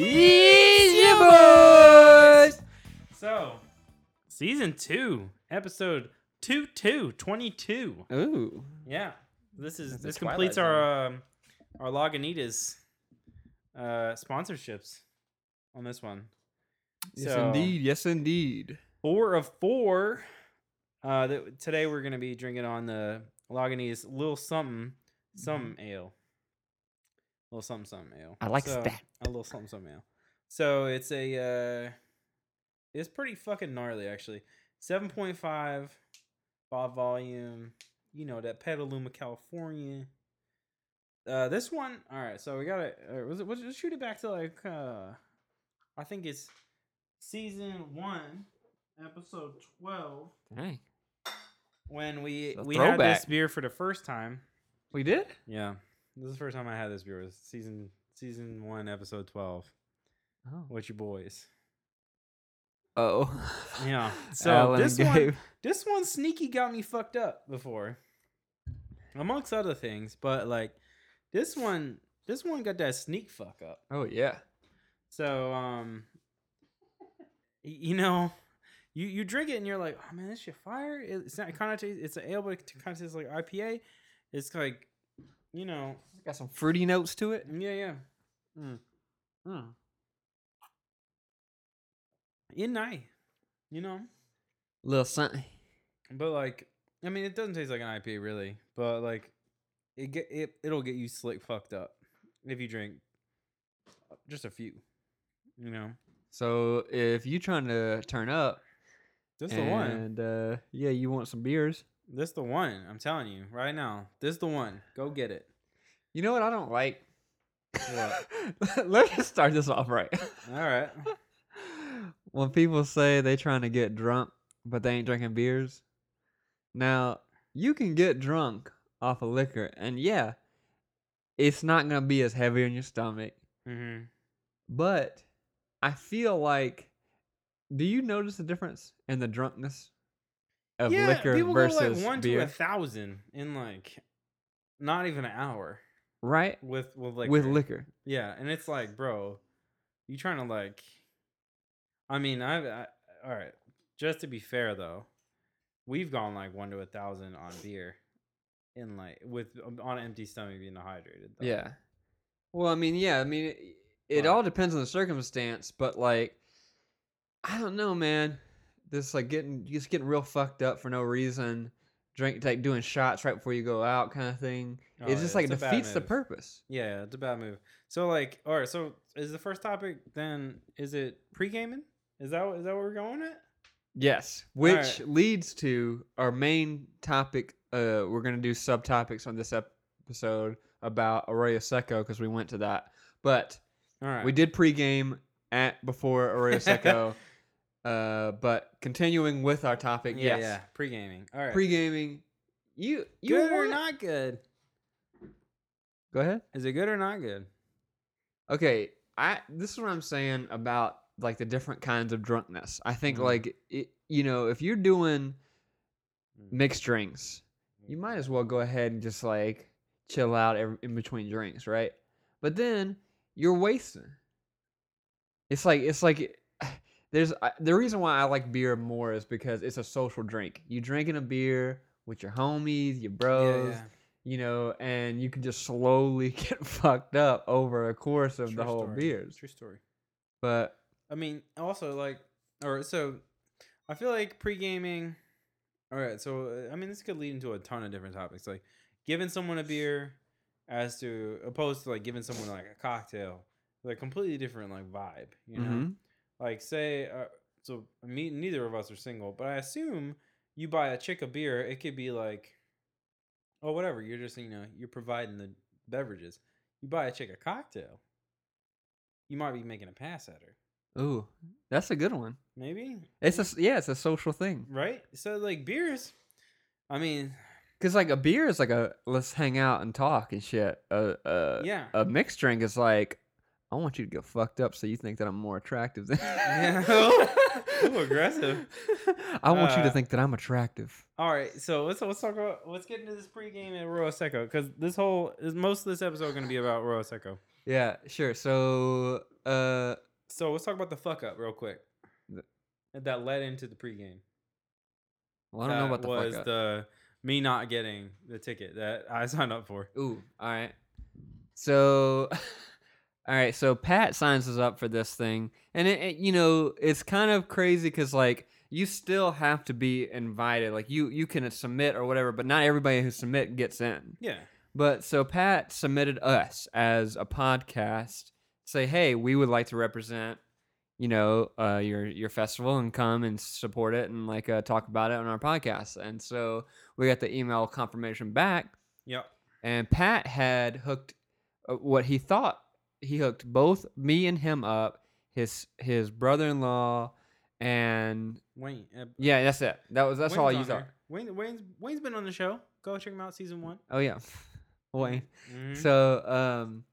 Easy boys. So, season two, episode two two twenty two. Ooh. Yeah, this is That's a this Twilight completes our um, our Lagunitas uh, sponsorships on this one. Yes, So, indeed. Yes, indeed. Four of four. Uh, th- today we're gonna be drinking on the Lagunitas little something some ale. Little something something ale. I like So, that. A little something something ale. So it's a uh, it's pretty fucking gnarly actually. Seven point five Seven point five, five volume. You know that Petaluma, California. Uh, this one. All right. So we gotta. Uh, was it? Was it shoot it back to like? uh I think it's season one, episode twelve, Dang. when we we had this beer for the first time. We did? Yeah, this is the first time I had this beer. Was season season one, episode twelve. Oh. What you boys? Oh. Yeah. So Alan this one, this one sneaky got me fucked up before, amongst other things. But like, this one, this one got that sneak fuck up. Oh, yeah. So um, you know, you you drink it and you're like, oh man, this shit fire. It's not kind of tastes. It's an ale, but it kind of tastes like IPA. It's like, you know, Got some fruity notes to it. yeah, yeah. Mm. Mm. In night, you know. little something. But like, I mean, it doesn't taste like an IPA really, but like, it get it it'll get you slick fucked up if you drink just a few. You know, So if you trying to turn up this the one. and uh, yeah, you want some beers. This the one. I'm telling you right now. This the one. Go get it. You know what I don't like? Let's just start this off right. All right. when people say they trying to get drunk but they ain't drinking beers. Now, you can get drunk off of liquor and yeah, it's not going to be as heavy on your stomach, Mm-hmm. but I feel like do you notice the difference in the drunkenness of yeah, liquor people versus go like one beer? to a thousand in like not even an hour right? with with like With liquor. Yeah, and it's like, bro, you trying to like? I mean, I've I, all right. Just to be fair though, we've gone like one to a thousand on beer, in like with um, on an empty stomach being dehydrated. Though. Yeah. Well, I mean, yeah, I mean, it, it all depends on the circumstance, but like, I don't know, man. This like getting just getting real fucked up for no reason, drink like doing shots right before you go out, kind of thing. Oh, it's just like it's defeats the purpose. Yeah, it's a bad move. So like, all right. So is the first topic then? Is it pre gaming? Is that is that what we're going at? Yes, which right. leads to our main topic. Uh, we're gonna do subtopics on this episode about Arroyo Seco because we went to that, but All right. We did pregame at before Arroyo Seco. uh, but continuing with our topic, Yeah, yes. yeah. Pre gaming. All right. Pre-gaming. You you good or want- not good? Go ahead. Is it good or not good? Okay, I this is what I'm saying about like the different kinds of drunkenness. I think Mhm. like it, you know, if you're doing Mm. mixed drinks, you might as well go ahead and just like chill out ev- in between drinks, right? But then you're wasting. It's like it's like there's I- the reason why I like beer more is because it's a social drink. You drinking a beer with your homies, your bros, yeah. you know, and you can just slowly get fucked up over a course of the True whole story. beers. True story. But I mean, also like, or so, I feel like pre gaming. All right, so I mean, this could lead into a ton of different topics, like giving someone a beer, as to opposed to like giving someone like a cocktail, like completely different like vibe, you know. mhm. Like say, uh, so me, neither of us are single, but I assume you buy a chick a beer, it could be like, oh whatever, you're just you know you're providing the beverages. You buy a chick a cocktail, you might be making a pass at her, ooh, that's a good one. maybe. It's a yeah, it's a social thing. right? So like beers, I mean, Cause like a beer is like a let's hang out and talk and shit. Uh, uh, yeah, a mixed drink is like I want you to get fucked up so you think that I'm more attractive than. Yeah. Ooh, aggressive. I want you to Uh, think that I'm attractive. All right, so let's let's talk about let's get into this pregame at Arroyo Seco because this whole is most of this episode going to be about Arroyo Seco. Yeah, sure. So, uh, So let's talk about the fuck up real quick. The- That led into the pregame. well, I don't know about the was fuck up. the me not getting the ticket that I signed up for. Ooh, all right. So, all right. So Pat signs us up for this thing, and it, it- you know it's kind of crazy because like you still have to be invited. Like you you can submit or whatever, but not everybody who submit gets in. Yeah. But so Pat submitted us as a podcast. Say, hey, we would like to represent, you know, uh, your your festival and come and support it and like uh, talk about it on our podcast. And so we got the email confirmation back, Yep. and Pat had hooked uh, what he thought he hooked both me and him up, his his brother in law, and Wayne. Uh, yeah, that's it. That was that's Wayne's all I used Wayne, Wayne's Wayne's been on the show. Go check him out, season one. Oh yeah, Wayne. Mhm. So, um,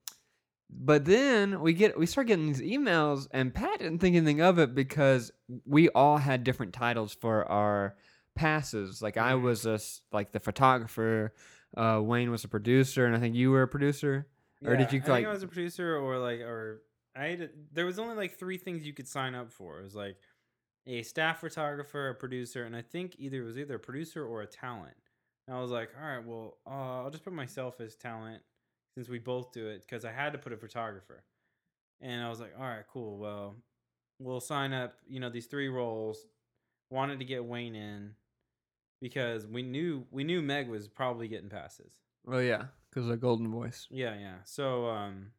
but then we get we start getting these emails, and Pat didn't think anything of it because we all had different titles for our passes. Like I was a like the photographer, uh, Wayne was a producer, and I think you were a producer. Or did you, I think like- I was a producer or like or I had there was only like three things you could sign up for. It was like a staff photographer, a producer, and I think either it was either a producer or a talent. And I was like, all right, well, uh, I'll just put myself as talent since we both do it because I had to put a photographer. And I was like, all right, cool. Well, we'll sign up. You know, these three roles. Wanted to get Wayne in because we knew we knew Meg was probably getting passes. Oh yeah, because of Goldenvoice. Yeah, yeah. So um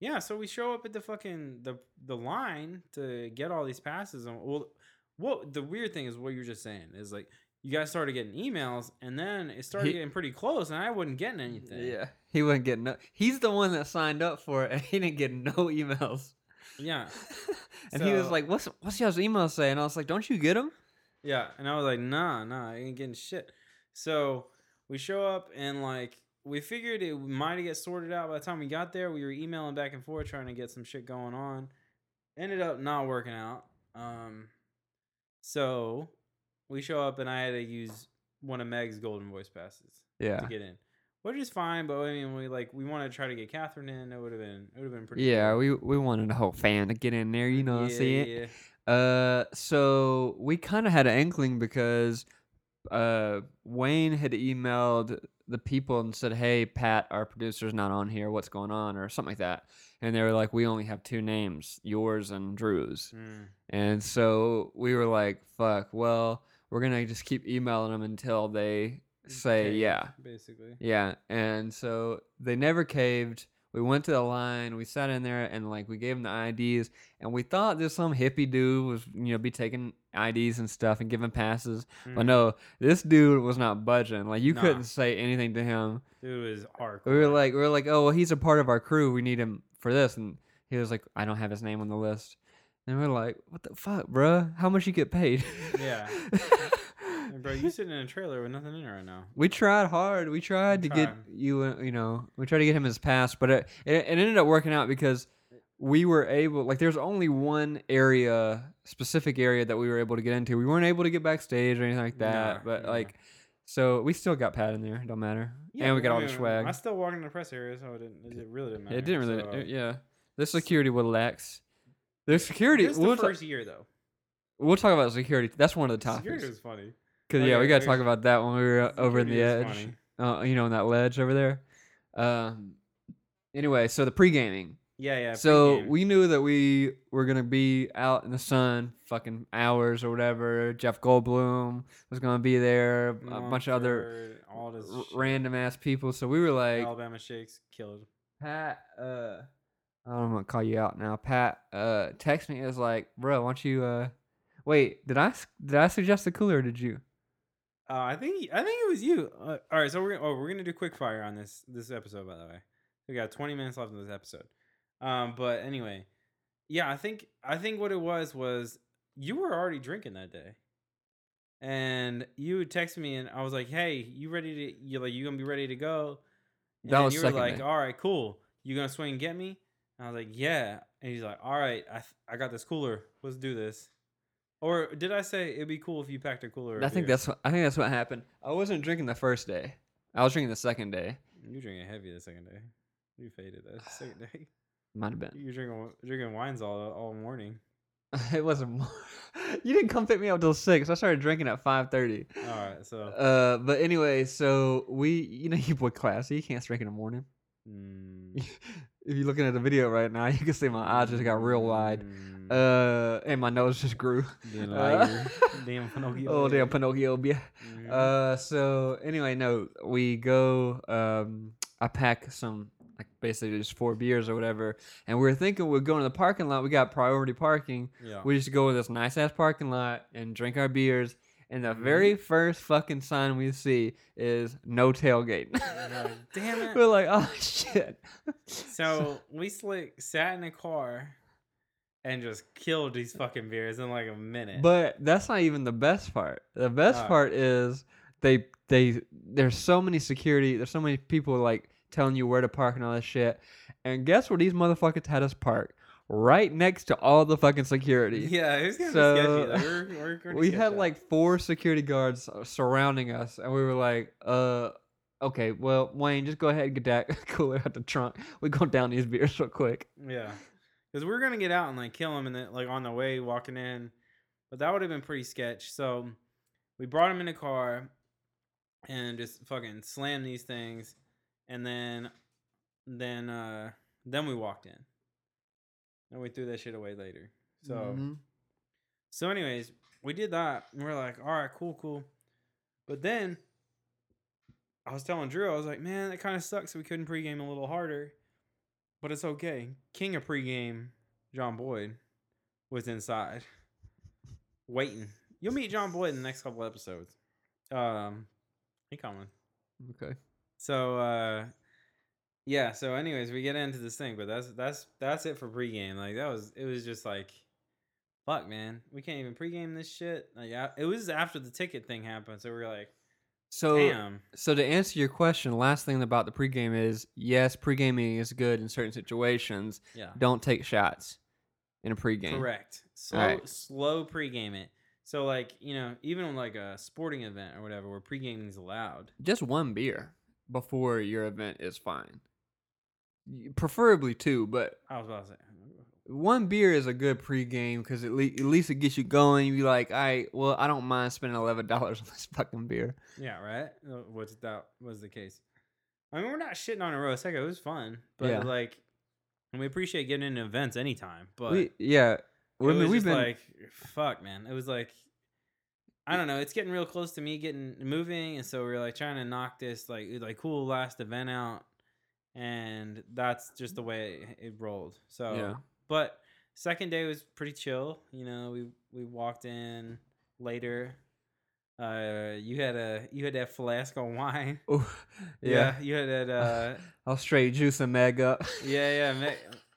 yeah, so we show up at the fucking the the line to get all these passes and well what the weird thing is what you're just saying is like you guys started getting emails and then it started He- getting pretty close and I wasn't getting anything. Yeah, he wasn't getting no. He's the one that signed up for it, and he didn't get no emails. Yeah. and he was like, "What's what's y'all's email say?" And I was like, "Don't you get them?" Yeah, and I was like, nah, nah, I ain't getting shit. So we show up and like we figured it might get sorted out by the time we got there. We were emailing back and forth trying to get some shit going on. Ended up not working out. Um, so we show up and I had to use one of Meg's Goldenvoice passes Yeah, to get in, which is fine. But I mean, we like we wanted to try to get Catherine in. It would have been it would have been pretty. yeah. cool. We we wanted a whole fan to get in there, you know, yeah, see it. yeah. Uh, so we kind of had an inkling because uh Wayne had emailed the people and said, "Hey, Pat, our producer's not on here. What's going on?" or something like that. And they were like, "We only have two names, yours and Drew's." Mm. And so we were like, "Fuck. Well, we're gonna just keep emailing them until they say Okay, yeah." basically. Yeah, and so they never caved. We went to the line, we sat in there, and like we gave them the IDs, and we thought this some hippie dude was, you know, be taking IDs and stuff and giving passes, but Mhm. no, this dude was not budging. Like you Nah. couldn't say anything to him. It was hardcore. We were like, we were like, oh, well, he's a part of our crew. We need him for this, and he was like, I don't have his name on the list. And we're like, what the fuck, bruh? How much you get paid? Yeah. Bro, you sitting in a trailer with nothing in it right now. We tried hard. We tried to get tried. you, uh, you know, we tried to get him his pass, but it, it, it ended up working out because we were able, like, there's only one area, specific area that we were able to get into. We weren't able to get backstage or anything like that, but like, so we still got Pat in there. Don't matter. and we got I all the mean, swag. I still walked in the press area, so it, didn't, it really didn't matter. it didn't really, so, uh, yeah. The security would lax. The security, This is we'll, the ta- first year though. we'll talk about security. That's one of the topics. Security was funny. Because, Oh, yeah, yeah, we got to talk about that when we were uh, over in the edge. is uh, you know, on that ledge over there. Um. Anyway, so the pre gaming. Yeah, yeah. so pregame. we knew that we were gonna be out in the sun, fucking hours or whatever. Jeff Goldblum was gonna be there, a bunch of other all this r- random ass people. So we were like, Alabama shakes killed. Pat, uh, I don't know, I'm gonna call you out now. Pat, uh, text me. It was like, bro, why don't you, uh, wait, did I did I suggest the cooler? or Did you? Uh, I think I think it was you. Uh, all right, so we're oh we're gonna do quick fire on this this episode. By the way, we got 20 minutes left in this episode. Um, but anyway, yeah, I think I think what it was was you were already drinking that day, and you would text me and I was like, hey, you ready to? You like you gonna be ready to go? And That was you were like, day. all right, cool. You gonna swing and get me? And I was like, yeah. And he's like, all right, I th- I got this cooler. Let's do this. Or did I say it'd be cool if you packed a cooler? I think beer? that's what I think that's what happened. I wasn't drinking the first day. I was drinking the second day. You drinking heavy the second day. You faded that second day. Might have been. You're drinking drinking wines all all morning. it wasn't. More. you didn't come pick me up till six. I started drinking at five thirty. All right, so Uh, but anyway, so we, you know, you boy classy. You can't drink in the morning. mm, If you're looking at the video right now, you can see my eyes just got real wide. mm, Uh, and my nose just grew. damn uh, damn Pinocchio. Oh damn, Pinocchio, yeah. Mhm. Uh, so anyway, no, we go. Um, I pack some like basically just four beers or whatever, and we were thinking we're going to the parking lot. We got priority parking. yeah. We just go to this nice ass parking lot and drink our beers. And the Mhm. very first fucking sign we see is no tailgate. Damn it. We're like, oh shit. So we slick sat in a car and just killed these fucking beers in like a minute. But that's not even the best part. The best Oh. part is they they there's so many security, there's so many people like telling you where to park and all that shit. And guess where these motherfuckers had us park? Right next to all the fucking security. yeah, it was kind of So, sketchy. Like, we're, we're we had out. like four security guards uh, surrounding us and we were like, uh okay, well, Wayne, just go ahead and get that cooler out the trunk. We go down these beers real quick. Yeah, because we are gonna get out and like kill him, and then like on the way walking in, but that would have been pretty sketch. So we brought him in the car and just fucking slammed these things, and then then uh then we walked in, and we threw that shit away later. So Mhm. so anyways, we did that, and we're like, all right, cool, cool. But then I was telling Drew, I was like, man, that kind of sucks. We couldn't pregame a little harder, but it's okay. King of pregame, John Boyd, was inside, waiting. You'll meet John Boyd in the next couple episodes. Um, he coming. Okay. So uh yeah, so anyways, we get into this thing, but that's that's that's it for pregame. Like that was it was just like fuck man. We can't even pregame this shit. Like yeah, it was after the ticket thing happened, so we are like, So damn. So to answer your question, last thing about the pregame is yes, pregaming is good in certain situations. Yeah. Don't take shots in a pregame. Correct. Slow Alright. slow pregame it. So like, you know, even like a sporting event or whatever where pregaming is allowed. Just one beer before your event is fine. Preferably two, but I was about to say one beer is a good pregame because at, le- at least it gets you going. You be like, all right, well, I don't mind spending eleven dollars on this fucking beer. Yeah, right. Uh, What's that was the case? I mean, we're not shitting on Arroyo Seco. It was fun, but Yeah. like, and we appreciate getting into events anytime. But we, yeah, well, I mean, we've just been like, fuck, man. It was like, I don't know. It's getting real close to me getting moving, and so we are like trying to knock this like like cool last event out, and that's just the way it, it rolled. So, Yeah. But second day was pretty chill. You know, we we walked in later. Uh, you had a you had that flask of wine. Ooh, yeah, you had that. Uh, I'll straight juice and Meg up. yeah, yeah. Meg,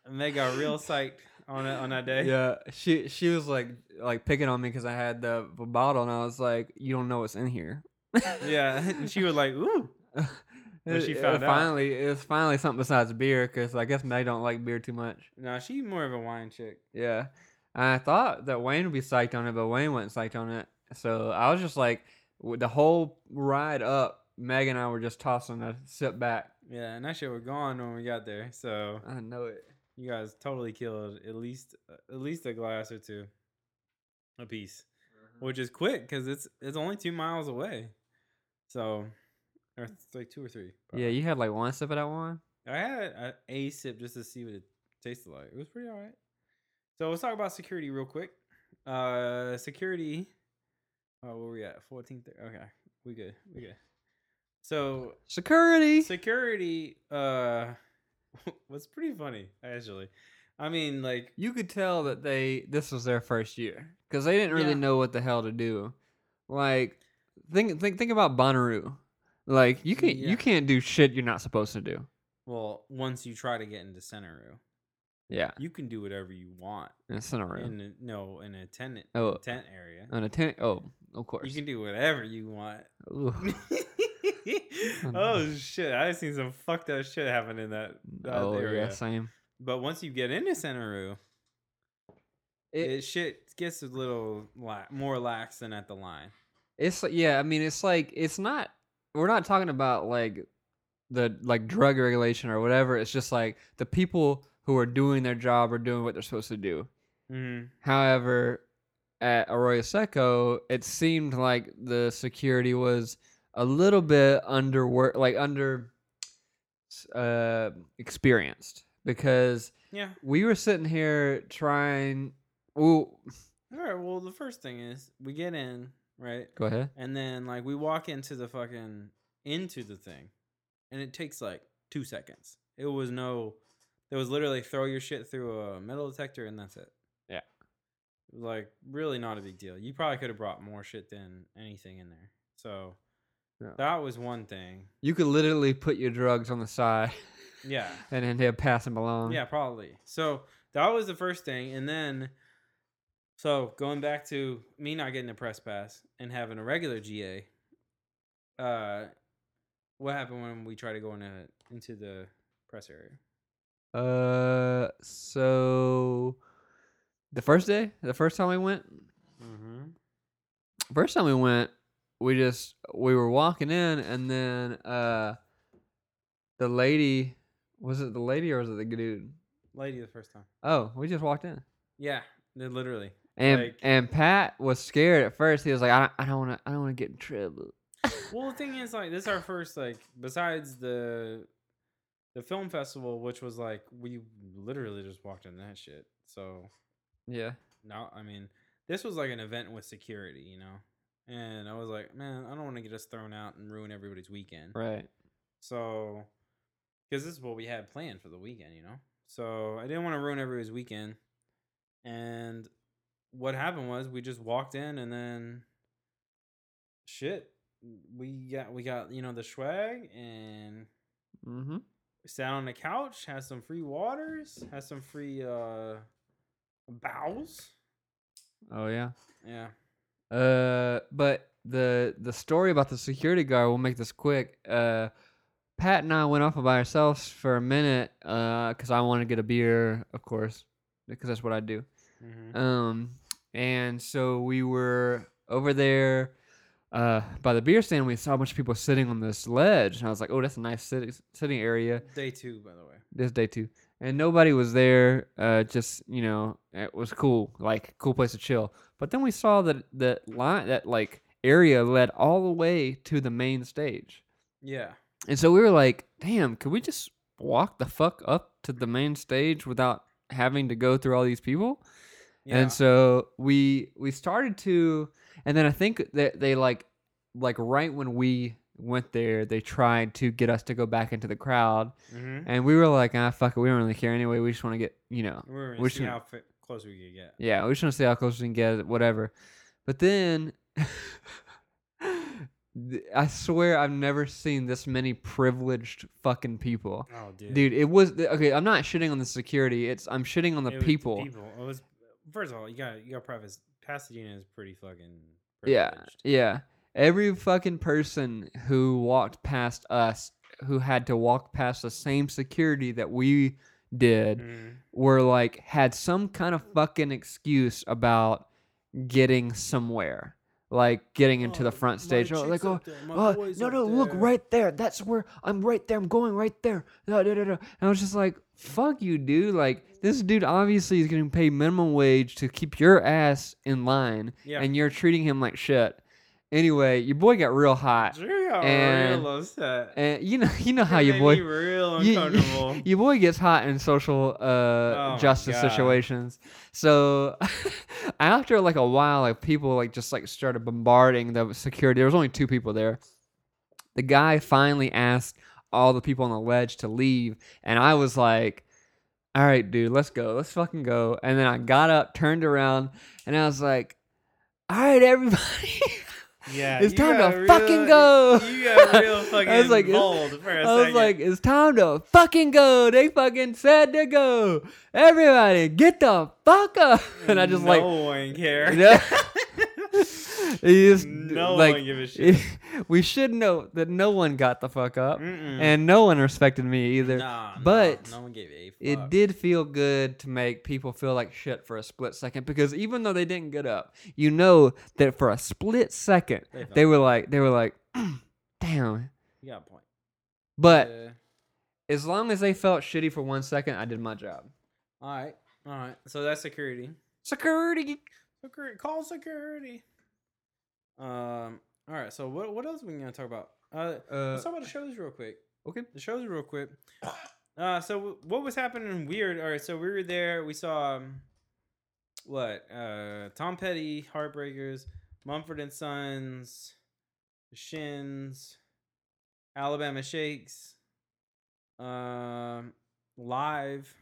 Meg got real psyched on it on that day. Yeah, she she was like like picking on me because I had the, the bottle, and I was like, "You don't know what's in here." yeah. And she was like, "Ooh." When she It- it out. finally, it was finally something besides beer because I guess Meg don't like beer too much. No, she's more of a wine chick. Yeah, I thought that Wayne would be psyched on it, but Wayne wasn't psyched on it. So I was just like, the whole ride up, Meg and I were just tossing a sip back. Yeah, and that shit was gone when we got there. So I know it. you guys totally killed at least at least a glass or two, a piece, mm-hmm. which is quick because it's it's only two miles away. So, or it's like two or three. Yeah, you had like one sip of that one. I had a, a sip just to see what it tasted like. It was pretty alright. So let's talk about security real quick. Uh, security. Oh, where we at? Fourteen. Okay, we good. We good. So Security. security. Uh, was pretty funny actually. I mean, like, you could tell that they this was their first year because they didn't really Yeah. know what the hell to do. Like, think think think about Bonnaroo. Like you can't Yeah. you can't do shit you're not supposed to do. well, once you try to get into Centeroo, Yeah, you can do whatever you want in a scenario. in a, no in a tenant Oh. tent area. On a tent. Oh, of course. You can do whatever you want. Oh shit! I've seen some fucked up shit happen in that, that oh area. yeah, same. But once you get into Centeroo, it, It, shit gets a little la- more lax than at the line. it's yeah. I mean, it's like it's not. We're not talking about like the like drug regulation or whatever. It's just like the people who are doing their job are doing what they're supposed to do. Mm-hmm. However, at Arroyo Seco, it seemed like the security was a little bit under work, like under uh, experienced because Yeah. we were sitting here trying. Ooh, All right. Well, the first thing is we get in right, go ahead. and then like we walk into the fucking into the thing, and it takes like two seconds. It was no. it was literally throw your shit through a metal detector and that's it. Yeah. Like really not a big deal. You probably could have brought more shit than anything in there. So Yeah. that was one thing. You could literally put your drugs on the side Yeah. and then they'll pass them along. Yeah, probably. So that was the first thing, and then, so going back to me not getting a press pass and having a regular GA. Uh, what happened when we tried to go into into the press area? Uh, so the first day, the first time we went, Mm-hmm. first time we went, we just we were walking in, and then uh, the lady was it the lady or was it the dude? Lady, the first time. Oh, we just walked in, Yeah, literally. And Like- and Pat was scared at first. He was like, I don't, I don't want to, I don't want to get in trouble. Well, the thing is, like, this is our first, like, besides the the film festival, which was like we literally just walked in that shit. So Yeah, No, I mean, this was like an event with security, you know? And I was like, man, I don't want to get us thrown out and ruin everybody's weekend. right. So, because this is what we had planned for the weekend, you know? So I didn't want to ruin everybody's weekend. And what happened was we just walked in and then shit. We got, we got, you know, the swag and Mm-hmm. sat on the couch, had some free waters, had some free, uh, bows. Oh yeah. Yeah. Uh, but the the story about the security guard, we'll make this quick. Uh, Pat and I went off by ourselves for a minute, uh, cause I wanted to get a beer, of course, because that's what I do. Mm-hmm. Um, and so we were over there, uh, by the beer stand. We saw a bunch of people sitting on this ledge, and I was like, "Oh, that's a nice sitting sitting area." Day two, by the way. This day two, and nobody was there. Uh, just you know, it was cool, like cool place to chill. But then we saw that that line, that like area led all the way to the main stage, Yeah. and so we were like, "Damn, could we just walk the fuck up to the main stage without having to go through all these people?" Yeah. And so we we started to, and then I think that they like like right when we went there, they tried to get us to go back into the crowd, mm-hmm. and we were like, ah, fuck it, we don't really care anyway. We just want to get, you know, we were we see should- how close we could get. yeah, we just want to see how close we can get, whatever. But then, I swear I've never seen this many privileged fucking people. Oh, dude. Dude, it was okay. I'm not shitting on the security. It's I'm shitting on the people. People. It was first of all, you got you got preface. Pasadena is pretty fucking. Yeah, privileged. yeah. Every fucking person who walked past us, who had to walk past the same security that we did, Mhm. were like had some kind of fucking excuse about getting somewhere, like getting oh, into the Oh, front stage. Oh, like, oh, up there, my oh, no, no, look right there. That's where I'm right there. I'm going right there. Da, da, da, da. And I was just like, fuck you, dude. Like, this dude obviously is getting paid minimum wage to keep your ass in line, Yeah. and you're treating him like shit. Anyway, your boy got real hot, Drew got and- real upset. and you know, you know how your boy, real you- your boy gets hot in social uh, Oh justice situations. So after like a while, like people like just like started bombarding the security. There was only two people there. The guy finally asked all the people on the ledge to leave, and I was like, "All right, dude, let's go. Let's fucking go." And then I got up, turned around, and I was like, "All right, everybody." Yeah, it's time to fucking go. You got real fucking I was like, bold for a I was second. like, it's time to fucking go. They fucking said to go. Everybody, get the fuck up. And I just no like, one cared. Yeah. he just, no like, one give a shit. we should note that no one got the fuck up, Mm-mm. and no one respected me either. Nah, but no one gave a fuck. It did feel good to make people feel like shit for a split second because even though they didn't get up, you know that for a split second They felt they were like, they were like, damn. You got a point. But as long as they felt shitty for one second, I did my job. All right, all right. So that's security. Security. Security. Call security. Um. All right. So what what else are we gonna talk about? Uh, Uh, let's talk about the shows real quick. okay. The shows real quick. Uh, so what was happening weird? All right, so we were there. We saw um, what? Uh, Tom Petty, Heartbreakers, Mumford and Sons, The Shins, Alabama Shakes, um, live.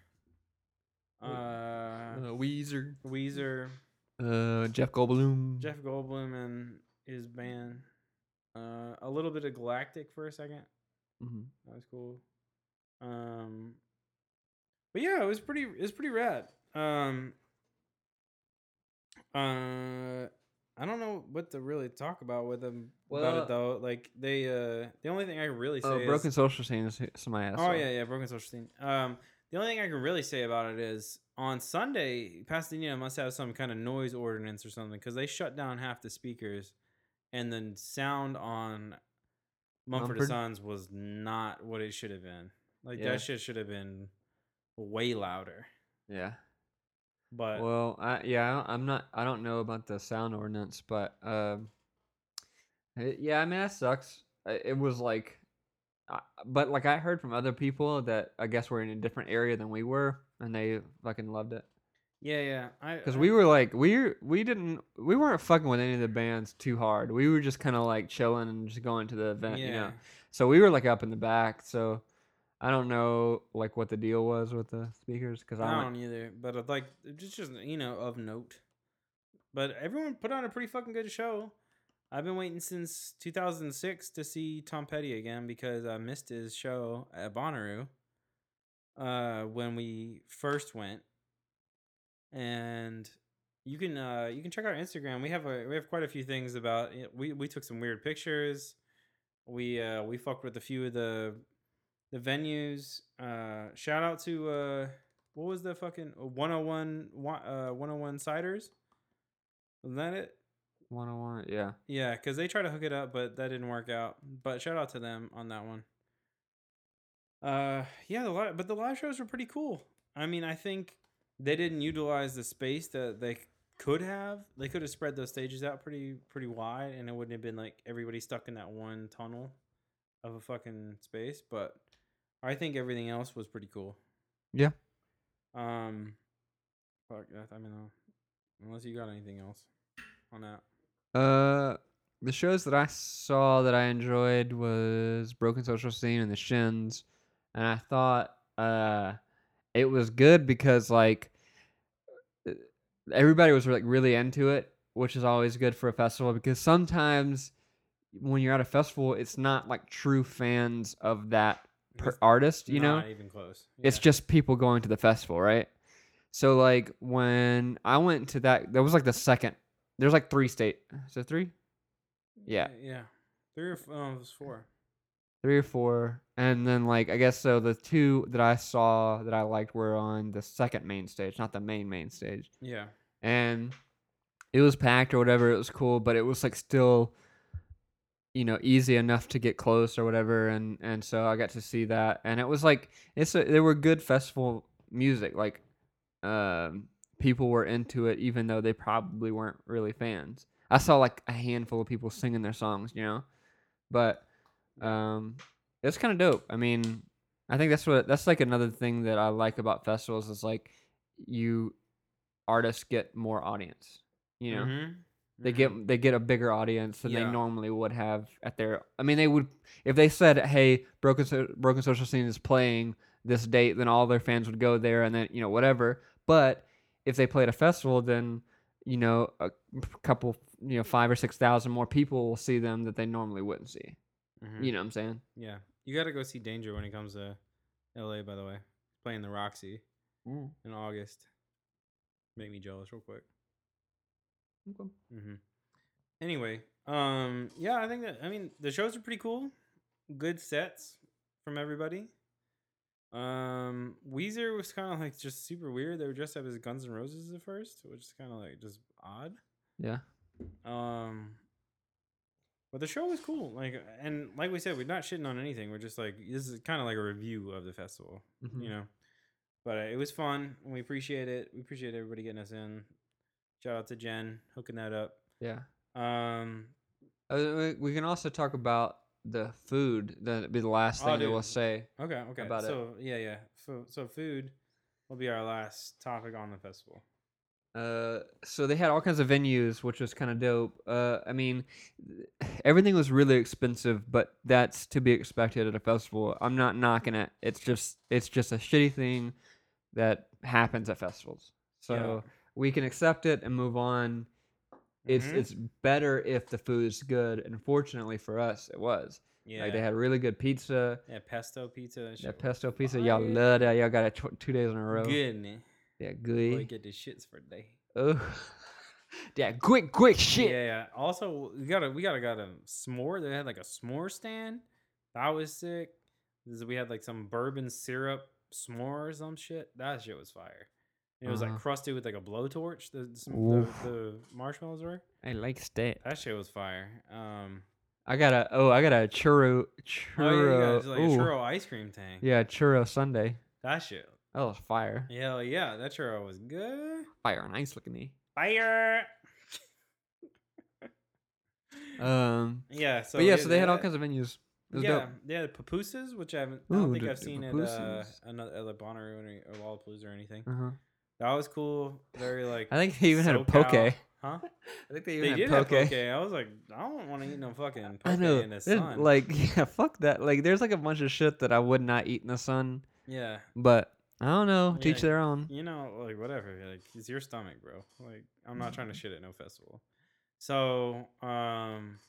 Uh, Uh, Weezer. Weezer, Uh, Jeff Goldblum. Jeff Goldblum and his band. Uh, a little bit of Galactic for a second. Mhm. That was cool. Um, but yeah, it was pretty. It was pretty rad. Um, uh, I don't know what to really talk about with them about it though. Like they, uh, the only thing I can really say Oh, is, Broken Social Scene is my ass. Oh yeah, yeah, broken social scene. Um, the only thing I can really say about it is on Sunday, Pasadena must have some kind of noise ordinance or something because they shut down half the speakers, and the sound on Mumford, Mumford? Sons was not what it should have been. Like Yeah. that shit should have been way louder. Yeah. But Well, I, yeah, I I'm not. I don't know about the sound ordinance, but um, it- yeah, I mean that sucks. It was like, but like I heard from other people that I guess we're in a different area than we were, and they fucking loved it. yeah, yeah, I Because we were like, we we didn't, we weren't fucking with any of the bands too hard. We were just kind of like chilling and just going to the event, yeah. you know. So we were like up in the back. So I don't know like what the deal was with the speakers because I I don't either, but uh, like just just you know of note. But everyone put on a pretty fucking good show. I've been waiting since 2006 to see Tom Petty again because I missed his show at Bonnaroo uh, when we first went. And you can uh, you can check our Instagram. We have a we have quite a few things about. We we took some weird pictures. We uh, we fucked with a few of the the venues. Uh, shout out to uh, what was the fucking 101 uh 101 ciders? Was that it? 101, yeah. Yeah, because they tried to hook it up, but that didn't work out. But shout out to them on that one. Uh, yeah, the live, but the live shows were pretty cool. I mean, I think they didn't utilize the space that they could have. They could have spread those stages out pretty pretty wide, and it wouldn't have been like everybody stuck in that one tunnel of a fucking space. But I think everything else was pretty cool. Yeah. Um, fuck. That I mean, uh, unless you got anything else on that. Uh, the shows that I saw that I enjoyed was Broken Social Scene and The Shins, and I thought uh, it was good because like uh, everybody was like really into it, which is always good for a festival because sometimes when you're at a festival, it's not like true fans of that per- artist, you know. Not even close. It's just people going to the festival, right? So like when I went to that, that was like the second. There's like three state. Is it three? yeah. Yeah. Three or f- oh, it was four. Three or four, and then like I guess so. The two that I saw that I liked were on the second main stage, not the main main stage, Yeah. and it was packed or whatever. It was cool, but it was like still, you know, easy enough to get close or whatever, and and so I got to see that, and it was like it's a, they were good festival music. Like, um, people were into it, even though they probably weren't really fans. I saw like a handful of people singing their songs, you know, but um, it's kind of dope. I mean, I think that's what that's like another thing that I like about festivals is like you artists get more audience. You know, Mhm. they Mhm. get they get a bigger audience than Yeah. they normally would have at their. I mean, they would if they said, "Hey, Broken So- Broken Social Scene is playing this date," then all their fans would go there, and then you know whatever. But if they played a festival, then you know a couple, you know, five or six thousand more people will see them that they normally wouldn't see. Mhm. You know what I'm saying? Yeah. You got to go see Danger when it comes to LA, by the way. Playing the Roxy in August. Make me jealous real quick. hmm Anyway, um, yeah, I think that I mean the shows are pretty cool. Good sets from everybody. Um, Weezer was kind of like just super weird. They were dressed up as Guns N' Roses at first, which is kind of like just odd. Yeah. Um, But the show was cool. Like and like we said, we're not shitting on anything. We're just like this is kind of like a review of the festival, Mhm. you know. But uh, it was fun. and We appreciate it. We appreciate everybody getting us in. Shout out to Jen hooking that up. Yeah. Um, Uh, we- can also talk about the food. That'd be the last Oh, thing that we'll say. okay, okay. About it. so yeah, yeah. So so food will be our last topic on the festival. Uh, so they had all kinds of venues, which was kind of dope. Uh, I mean, everything was really expensive, but that's to be expected at a festival. I'm not knocking it. It's just it's just a shitty thing that happens at festivals. So we can accept it and move on. It's Mhm. it's better if the food is good. And fortunately for us, it was. yeah. Like they had really good pizza. yeah, pesto pizza. That, pesto pizza, y'all love that. Y'all got it tw- two days in a row. Good, man. Yeah, Boy, good. get the shits for day. Oh, yeah, quick, quick shit. Yeah, yeah. Also, we got a we got a got a s'more. They had like a s'more stand. That was sick. We had like some bourbon syrup s'more or some shit. That shit was fire. It was Uh-huh. like crusted with like a blowtorch. The some, the, the marshmallows were. I like that. That shit was fire. Um, I got a oh, I got a churro oh yeah, churro. yeah, like a churro ice cream thing. yeah, churro Sunday. That shit. That was fire. Hell yeah, that churro was good. Fire and ice looking me. Fire. Um, yeah. So but yeah, so they had all kinds of venues. Yeah, dope. they had pupusas, which I haven't. I don't Ooh, think the- I've the seen at uh, another at like Bonnaroo or, or Lollapalooza or anything. Uh-huh. That was cool. Very like. I think they even had a poke. Huh? I think they They even did had have poke. poke. I was like, I don't want to eat no fucking poke I know. in the sun. Like, yeah, fuck that. Like, there's like a bunch of shit that I would not eat in the sun. yeah, But I don't know. Teach Yeah. their own. you know, like whatever. Like it's your stomach, bro. Like I'm not trying to shit at no festival. So, um,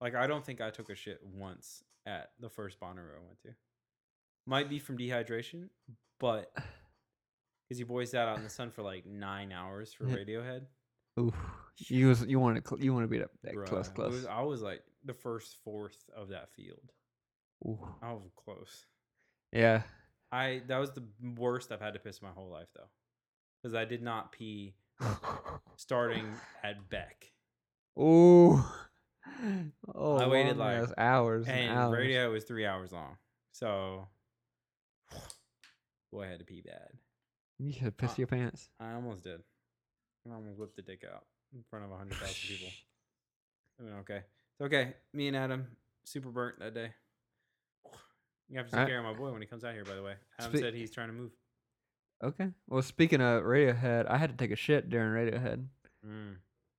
like I don't think I took a shit once at the first Bonnaroo I went to. Might be from dehydration, but because you boys sat out in the sun for like nine hours for. Radiohead. Ooh, you was you want to cl- you want to be that, that Bruh, close, close. was- I was like the first fourth of that field. Ooh. I was close. Yeah. I that was the worst I've had to piss my whole life though, because I did not pee starting at Beck. Ooh. Oh, I waited, like- ass hours and, And hours. radio was three hours long. So, boy, I had to pee bad. You should piss Uh, your pants. I almost did. I almost whipped the dick out in front of 100,000 people. I mean, okay. It's okay. Me and Adam, super burnt that day. You have to take care of my boy when he comes out here, by the way. Adam Spe- said he's trying to move. Okay. Well, speaking of Radiohead, I had to take a shit during Radiohead. Mm.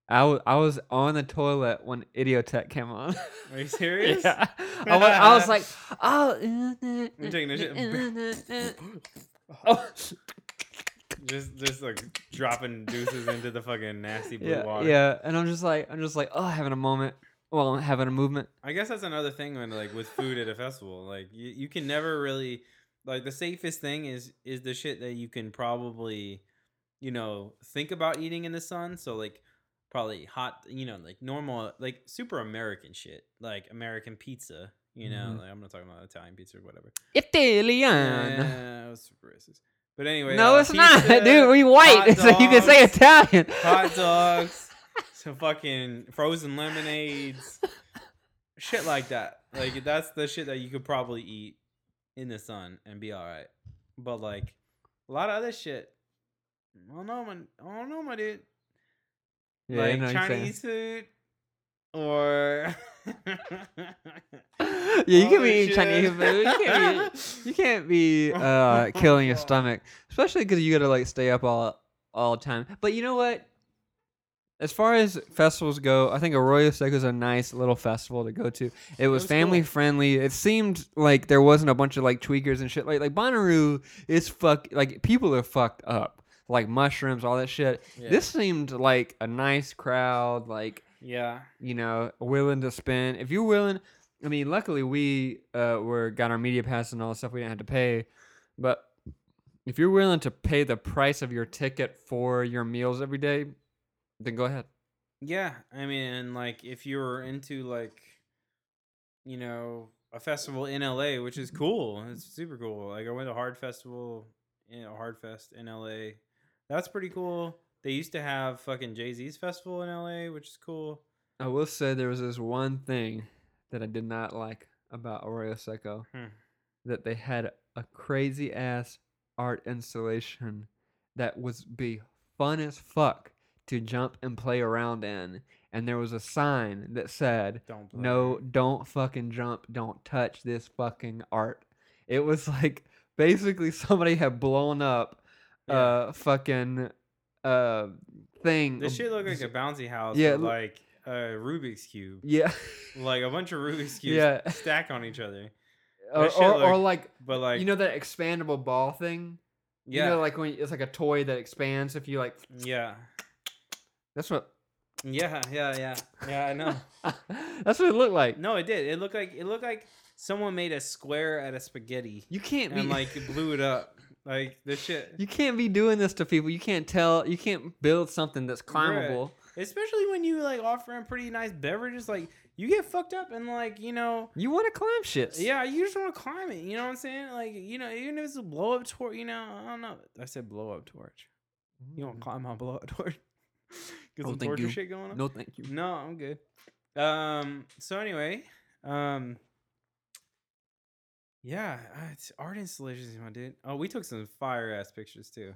I was I was on the toilet when Idioteque came on. Are you serious? yeah. I was, I was like, oh. You're taking a shit. oh. just, just like dropping deuces into the fucking nasty blue yeah, water. yeah, and I'm just like, I'm just like, oh, having a moment. Well, having a movement. I guess that's another thing when like with food at a festival, like you, you can never really like the safest thing is is the shit that you can probably you know think about eating in the sun. So like probably hot, you know, like normal, like super American shit, like American pizza. You know, Mhm. like I'm not talking about Italian pizza or whatever. Italian. Yeah, was super racist. But anyway, No, uh, it's not, dude. We white, so you can say Italian. hot dogs, some fucking frozen lemonades, shit like that. Like that's the shit that you could probably eat in the sun and be all right. But like a lot of other shit, I don't know, man. I don't know, my dude. Yeah, like know what you're saying. Chinese food or yeah, you can be eating Chinese food. You can't be, you can't be uh, killing your stomach, especially because you gotta like stay up all all the time. But you know what? As far as festivals go, I think Arroyo Seco is a nice little festival to go to. It was, was family cool. friendly. It seemed like there wasn't a bunch of like tweakers and shit. Like like Bonnaroo is fuck like people are fucked up. Like mushrooms, all that shit. Yeah. This seemed like a nice crowd. Like yeah. you know, willing to spend. If you're willing, I mean, luckily we uh, were got our media pass and all that stuff. We didn't have to pay, but if you're willing to pay the price of your ticket for your meals every day, then go ahead. Yeah, I mean, like if you were into like, you know, a festival in LA, which is cool, it's super cool. Like I went to Hard Festival, you know, Hard Fest in LA. That's pretty cool. They used to have fucking Jay Z's festival in LA, which is cool. I will say there was this one thing that I did not like about Arroyo Seco. Hmm. That they had a crazy ass art installation that was be fun as fuck to jump and play around in. And there was a sign that said, Don't play. No, don't fucking jump. Don't touch this fucking art. It was like basically somebody had blown up Yeah. a fucking uh thing. This shit looked like a bouncy house. Yeah, Yeah, like a Rubik's cube, Yeah. like a bunch of Rubik's cubes Yeah. stacked on each other. or, or, or like But like, you know that expandable ball thing? yeah, You know, like when it's like a toy that expands if you like yeah, that's what yeah, yeah, yeah, yeah. I know. that's what it looked like. No, it did. It looked like it looked like someone made a square out of spaghetti You can't be and like blew it up. Like this shit. you can't be doing this to people. You can't tell you can't build something that's climbable. Especially when you like offering pretty nice beverages, like you get fucked up and like you know, You want to climb shits. yeah, you just want to climb it. You know what I'm saying? Like you know, even if it's a blow up torch, you know, I don't know. I said blow up torch. You want to mm. climb my blow up torch? Get Oh, some torture you. shit going on. No, thank you. No, I'm good. Um. So anyway, um. Yeah, uh, it's art installations, my dude. Oh, we took some fire ass pictures too.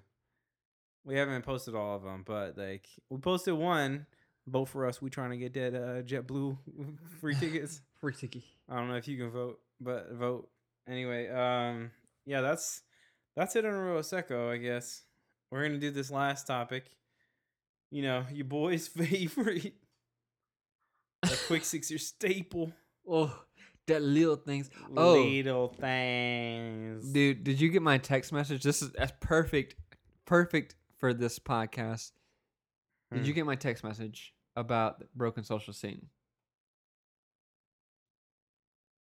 We haven't posted all of them, but like we posted one. Vote for us. We trying to get that uh, JetBlue free tickets. Free ticket. I don't know if you can vote, but vote anyway. Um. Yeah, that's that's it on Arroyo Seco, I guess. We're gonna do this last topic. You know, your boy's favorite. A quick six your staple. Oh, that little things. Oh. Little things. Dude, did you get my text message? This is that's perfect, perfect for this podcast. Did Hmm. you get my text message about the broken social scene?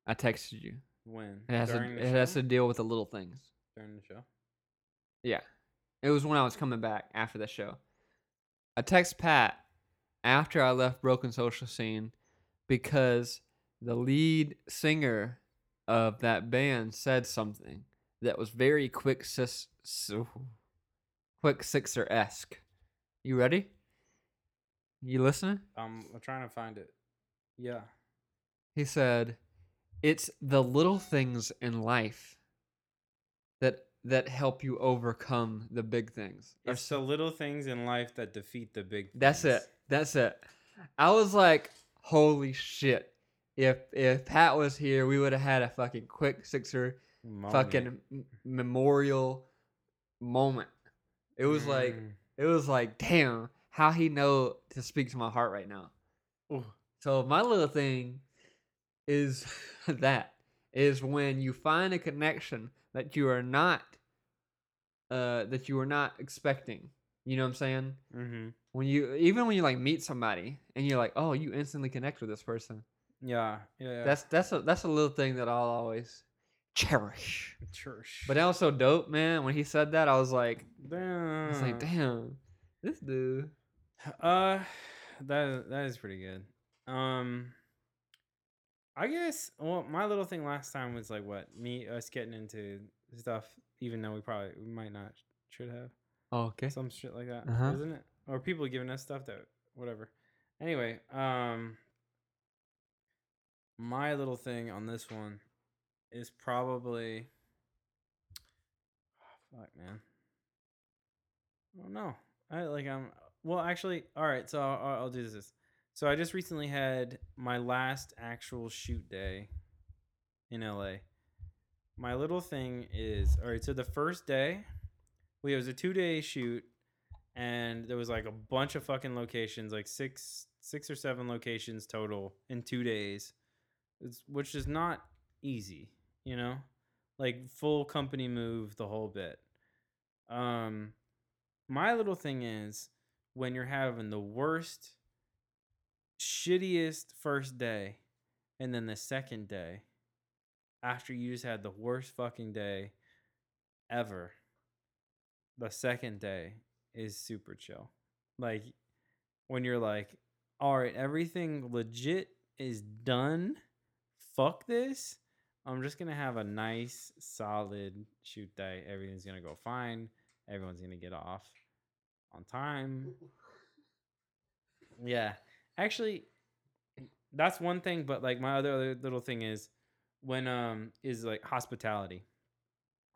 I texted you. when? It has, During the it has to deal with the little things. During the show. Yeah. It was when I was coming back after the show. I text Pat after I left Broken Social Scene because the lead singer of that band said something that was very quick sis so quick sixer esque. You ready? You listening? Um, I'm trying to find it. Yeah. He said, "It's the little things in life that help you overcome the big things." It's the little things in life that defeat the big. That's things. it. That's it. I was like, holy shit. If if Pat was here, we would have had a fucking quick sixer Moment. fucking memorial moment. It was like Mm. it was like, damn, how he know to speak to my heart right now. Ooh. So my little thing is that is when you find a connection that you are not uh that you are not expecting. You know what I'm saying? Mhm. when you even when you like meet somebody and you're like oh you instantly connect with this person Yeah. Yeah. yeah. that's that's a that's a little thing that i'll always cherish Cherish. but that was so dope man when he said that i was like i damn. was like damn this dude Uh, that that is pretty good. Um, I guess. Well, my little thing last time was like what me us getting into stuff, even though we probably we might not should have oh, okay some shit like that, Uh-huh. not it? Or people giving us stuff that whatever. Anyway, um, my little thing on this one is probably. Oh, fuck, man. I don't know. I like I'm well actually all right. So I'll, I'll- I'll do this. So I just recently had my last actual shoot day in LA. My little thing is all right. So the first day, we it was a two day shoot, and there was like a bunch of fucking locations, like six six or seven locations total in two days, it's, which is not easy, you know, like full company move the whole bit. Um, my little thing is when you're having the worst, shittiest first day, and then the second day, after you just had the worst fucking day ever, the second day is super chill. Like when you're like, all right, everything legit is done. Fuck this. I'm just gonna have a nice, solid shoot day. Everything's gonna go fine. Everyone's gonna get off on time. Yeah, actually, that's one thing. But like my other, other little thing is when um is like hospitality.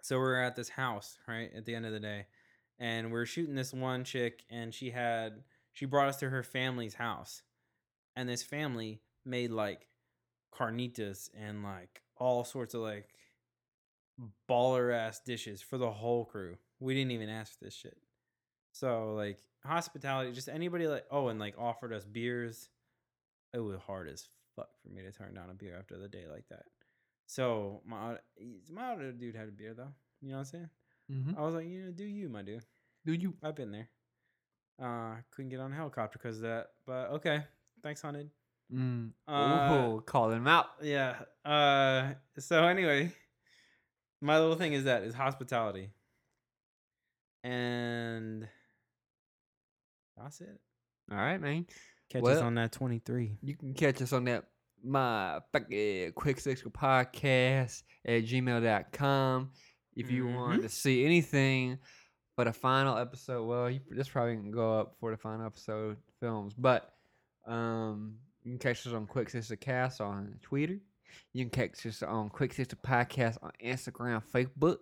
So we're at this house right at the end of the day, and we're shooting this one chick, and she had she brought us to her family's house, and this family made like carnitas and like all sorts of like baller ass dishes for the whole crew. We didn't even ask for this shit. So like hospitality, just anybody like oh, and like offered us beers. It was hard as fuck for me to turn down a beer after the day like that. So my my other dude had a beer though. You know what I'm saying? Mm-hmm. I was like, you know, do you, my dude? Do you? I've been there. Uh, couldn't get on a helicopter because of that. But okay, thanks, Hunted. Mm. Uh, Ooh, calling him out. Yeah. Uh. So anyway, my little thing is that is hospitality, and that's it. All right, man. Catch us on that twenty three. You can catch us on that my quick sexual podcast at gmail.com. If you want Mhm. to see anything for the final episode, well, you, this probably can go up for the final episode films, but um, you can catch us on Quick Sister Cast on Twitter. You can catch us on Quick Sister Podcast on Instagram, Facebook.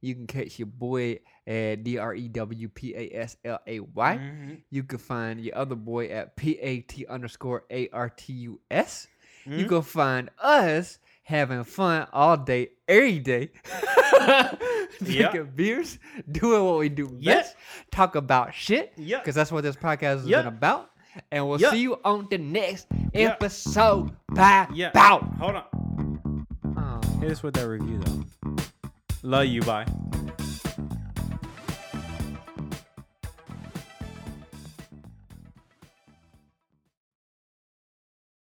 You can catch your boy at D R E W P A S L A Y. Mhm. You can find your other boy at P A T underscore A R T U S. You Mhm. can find us having fun all day, every day. Drinking beers, doing what we do Yep. best, talk about shit, Yep. because that's what this podcast has Yep. been about. And we'll Yep. see you on the next Yep. episode. Bye. Yeah. Bow. Hold on. Hit us with that review though. Love you. Bye.